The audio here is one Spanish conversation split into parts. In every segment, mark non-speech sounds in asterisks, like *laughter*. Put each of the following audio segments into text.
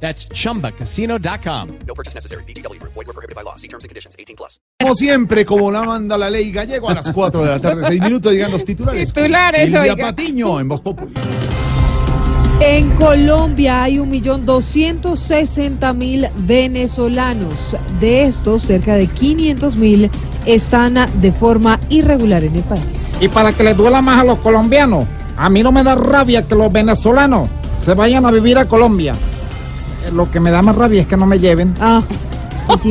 That's chumbacasino.com. No purchase necessary. BGW. Void were prohibited by law. See terms and conditions. 18 plus. Como siempre, como la manda la ley gallego, a las 4 de la tarde, 6 minutos, llegan los titulares. Titulares, Silvia oiga. Patiño, en Voz Popular. En Colombia hay 1.260.000 venezolanos. De estos, cerca de 500.000 están de forma irregular en el país. Y para que le duela más a los colombianos, a mí no me da rabia que los venezolanos se vayan a vivir a Colombia. Lo que me da más rabia es que no me lleven. Ah, sí, sí.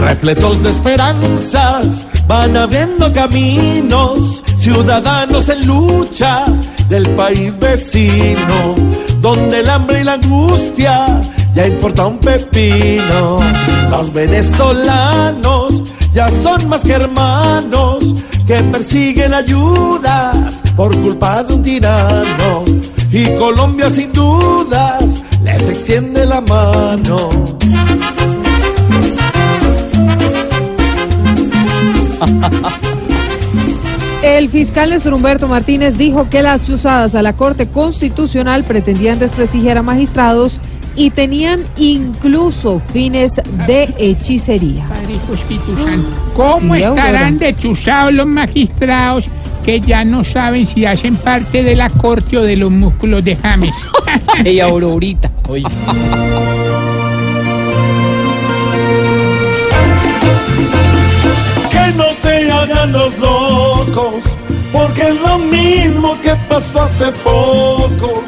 Repletos de esperanzas, van abriendo caminos, ciudadanos en lucha del país vecino, donde el hambre y la angustia ya importa un pepino. Los venezolanos ya son más que hermanos que persiguen ayudas por culpa de un tirano. Y Colombia sin dudas les extiende la mano. El fiscal Néstor Humberto Martínez dijo que las chuzadas a la Corte Constitucional pretendían desprestigiar a magistrados y tenían incluso fines de hechicería. Padre Santo. ¿Cómo Sí, estarán dechuzados los magistrados que ya no saben si hacen parte de la corte o de los músculos de James? *laughs* Ey, Aurorita. Oye. Que no se hagan los locos, porque es lo mismo que pasó hace poco.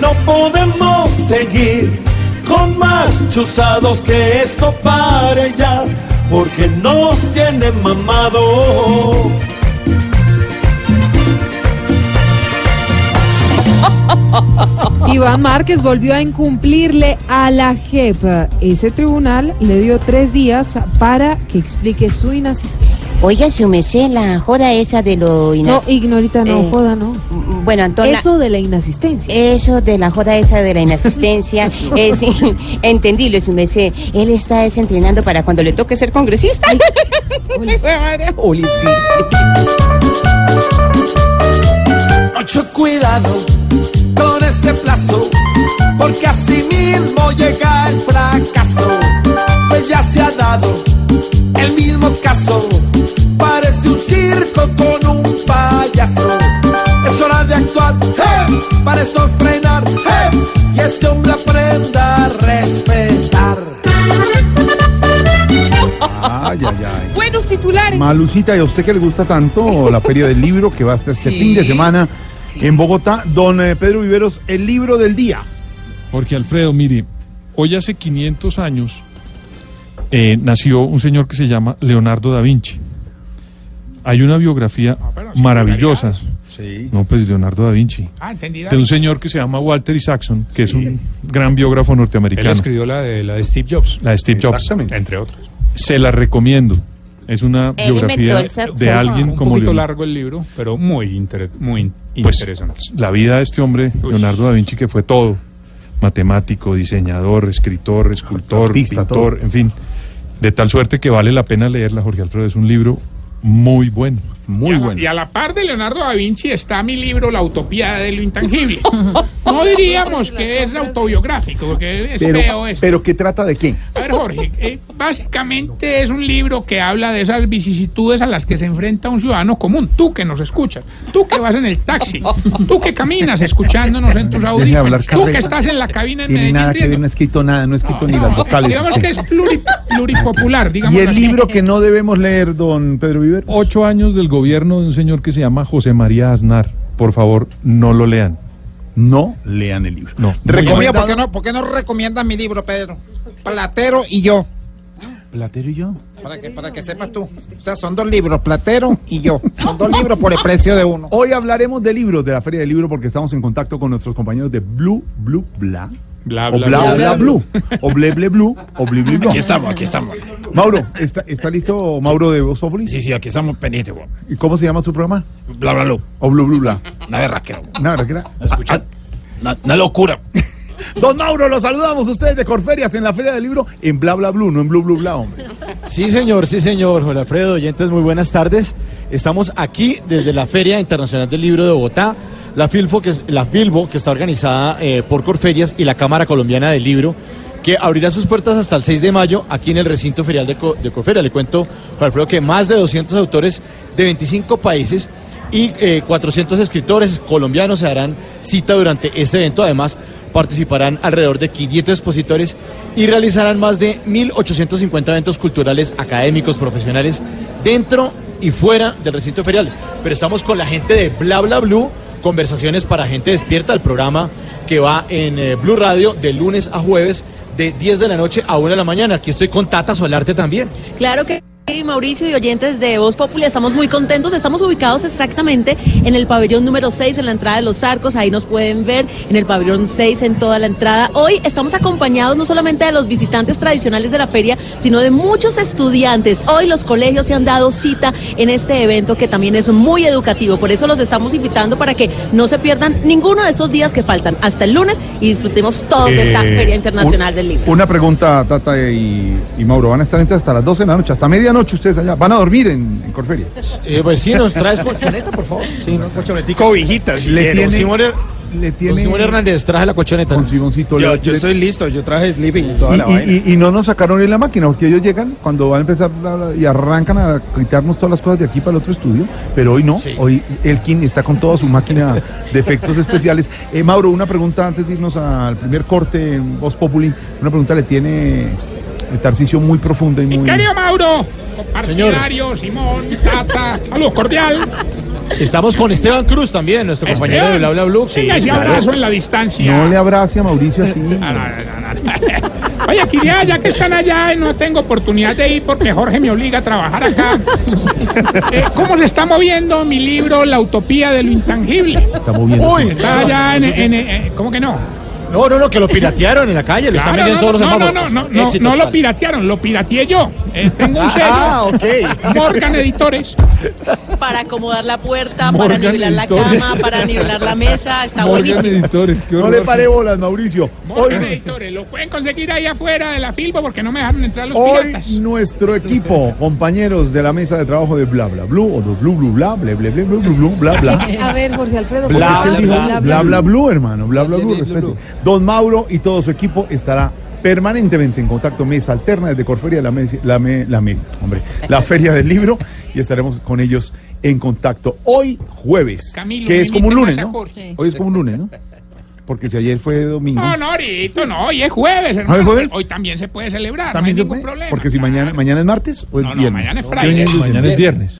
No podemos seguir con más chuzados que esto pare ya, porque nos tiene mamado. Iván Márquez volvió a incumplirle a la JEP. Ese tribunal le dio tres días para que explique su inasistencia. Oiga, si me sé la joda esa de lo No, inas- ignorita, no, Eh, joda, no. Bueno, entonces... Eso de la inasistencia. Eso de la joda esa de la inasistencia *laughs* es *laughs* entendible, si me sé. Él está desentrenando para cuando le toque ser congresista. *laughs* Sí. Mucho cuidado con ese plazo, porque así mismo llega el fracaso. Pues ya se ha dado el mismo caso, parece un circo con un payaso. Es hora de actuar, ¡eh! para esto frenar, ¡eh! y este hombre aprenda a respetar. Ay, ay, ay. Buenos titulares. Malucita, ¿y a usted que le gusta tanto la Feria del Libro que va hasta este Sí, fin de semana en Bogotá? Don eh, Pedro Viveros, el libro del día. Jorge Alfredo, mire, hoy hace 500 años eh, nació un señor que se llama Leonardo da Vinci. Hay una biografía maravillosa. Sí. No, pues Leonardo da Vinci. Ah, entendida. De un señor que se llama Walter Isaacson, que es un gran biógrafo Él norteamericano. escribió la de, la de Steve Jobs, La de Steve Jobs. Exactamente. entre otros. Se la recomiendo. Es una Él biografía de alguien Un como poquito Leonardo. largo el libro, pero muy, inter- muy Pues, interesante. la vida de este hombre, Uy. Leonardo da Vinci, que fue todo. Matemático, diseñador, escritor, escultor, Artista, pintor, todo. en fin. De tal suerte que vale la pena leerla, Jorge Alfredo. Es un libro muy bueno. Muy y, bueno. y a la par de Leonardo da Vinci está mi libro La utopía de lo intangible. *laughs* No diríamos que es autobiográfico, porque es feo Pero, esto. pero ¿qué trata de qué? A ver, Jorge, eh, básicamente es un libro que habla de esas vicisitudes a las que se enfrenta un ciudadano común. Tú que nos escuchas, tú que vas en el taxi, tú que caminas escuchándonos en tus audífonos, hablar, tú que estás en la cabina en Tiene Medellín. nada que ver, no he escrito nada, no he escrito ni No, las vocales. Digamos que es pluri- pluripopular, digamos. *laughs* ¿Y el libro que no debemos leer, don Pedro Viveros? Ocho años del gobierno de un señor que se llama José María Aznar. Por favor, no lo lean. No lean el libro. No. Oye, Recomendado. ¿por qué, no, ¿por qué no recomiendas mi libro, Pedro? Platero y yo. Platero y yo. Para que, para que sepas tú. O sea, son dos libros, Platero y yo. Son dos libros por el precio de uno. Hoy hablaremos de libros de la Feria del Libro porque estamos en contacto con nuestros compañeros de Blue Blue Bla Bla, o bla, bla bla. bla bli blue. Aquí estamos, aquí estamos. Mauro, ¿está, ¿está listo Mauro de Voz Populi? Sí, sí, aquí estamos pendientes, weón. ¿Y cómo se llama su programa? Bla, bla, bla. O Blue Blue Bla. Una berraquera. Una verdad que era. Escucha, una, una locura. *laughs* Don Mauro, los saludamos ustedes de Corferias en la Feria del Libro en Bla Bla Blue, no en Blue Blue Bla, hombre. Sí, señor, sí, señor. Jorge Alfredo, oyentes, muy buenas tardes. Estamos aquí desde la Feria Internacional del Libro de Bogotá, la Filfo, que es, la Filbo, que está organizada eh, por Corferias y la Cámara Colombiana del Libro, que abrirá sus puertas hasta el 6 de mayo aquí en el recinto ferial de, de Corferia. Le cuento, Jorge Alfredo, que más de 200 autores de 25 países y eh, 400 escritores colombianos se darán cita durante este evento. Además, participarán alrededor de 500 expositores y realizarán más de 1.850 eventos culturales, académicos, profesionales, dentro y fuera del recinto ferial. Pero estamos con la gente de Bla Bla Blue, conversaciones para gente despierta, el programa que va en eh, Blue Radio de lunes a jueves de 10 de la noche a 1 de la mañana. Aquí estoy con Tata Solarte también. Claro que Mauricio y oyentes de Voz Populi, estamos muy contentos. Estamos ubicados exactamente en el pabellón número 6, en la entrada de los arcos. Ahí nos pueden ver en el pabellón 6, en toda la entrada. Hoy estamos acompañados no solamente de los visitantes tradicionales de la feria, sino de muchos estudiantes. Hoy los colegios se han dado cita en este evento que también es muy educativo. Por eso los estamos invitando para que no se pierdan ninguno de estos días que faltan hasta el lunes y disfrutemos todos de esta Eh, Feria Internacional un- del Libro. Una pregunta, Tata y, y Mauro. ¿Van a estar hasta las 12 de la noche, hasta medianoche ustedes allá? ¿Van a dormir en, en Corferia? Eh, pues sí, nos traes *laughs* colchoneta, por favor. Sí, no, colchonetico. Cobijitas, si Le tiene- Simón, Le tiene... Simón Hernández, traje la colchoneta. Con Simoncito. Yo, le- yo le- estoy listo, yo traje sleeping y toda y, la y- vaina. y- y no nos sacaron en la máquina, porque ellos llegan cuando van a empezar y arrancan a quitarnos todas las cosas de aquí para el otro estudio, pero hoy no, Sí. hoy Elkin está con toda su máquina de efectos especiales. Eh, Mauro, una pregunta antes de irnos al primer corte en Voz Populi, una pregunta le tiene el Tarcicio muy profunda y Mi muy... querido Mauro, compartidario, Simón, Tata, salud cordial. Estamos con Esteban Cruz también, nuestro compañero de Bla Bla Blue. Sí, ese claro. abrazo en la distancia. No le abrace a Mauricio así. No, no, no, no. Oye, aquí ya, que están allá, no tengo oportunidad de ir porque Jorge me obliga a trabajar acá. *laughs* Eh, ¿Cómo se está moviendo mi libro La Utopía de lo Intangible? Está moviendo. Uy, Está allá en... en- en- ¿Cómo que no? No, no, no, que lo piratearon en la calle, lo están vendiendo no, todos los no, no, no, no, no, lo piratearon, lo pirateé yo. Eh, tengo un sello. Ah, ok. Morgan Editores. para acomodar la puerta, para Morgan nivelar la cama, para nivelar la mesa, está buenísimo. Editores, no le pare bolas, Mauricio. Morgan Hoy, Editores. Lo pueden conseguir ahí afuera de la Filbo porque no me dejaron entrar los hoy piratas. nuestro equipo, compañeros de la mesa de trabajo de Bla Bla Blue o de Blue Blue Bla, Ble Blue Blue Blue Bla Bla. *laughs* A ver, Jorge Alfredo. Bla, bla, bla, bla, bla, blue, hermano. Bla, bla, blue, respete. Don Mauro y todo su equipo estará permanentemente en contacto mesa alterna desde Corferia, la, mes- la, me- la, me- hombre, la *laughs* Feria del Libro, y estaremos con ellos en contacto hoy jueves, Camilo, que es como un lunes. Hoy es como un lunes, ¿no? Porque si ayer fue domingo. No, no, ahorita no, hoy es jueves, hermano. ¿Hoy es jueves? Hoy también se puede celebrar, ¿También no hay ningún puede? problema. Porque si mañana, mañana es martes o es No, no, viernes. mañana es ¿Qué Friday. Mañana es viernes.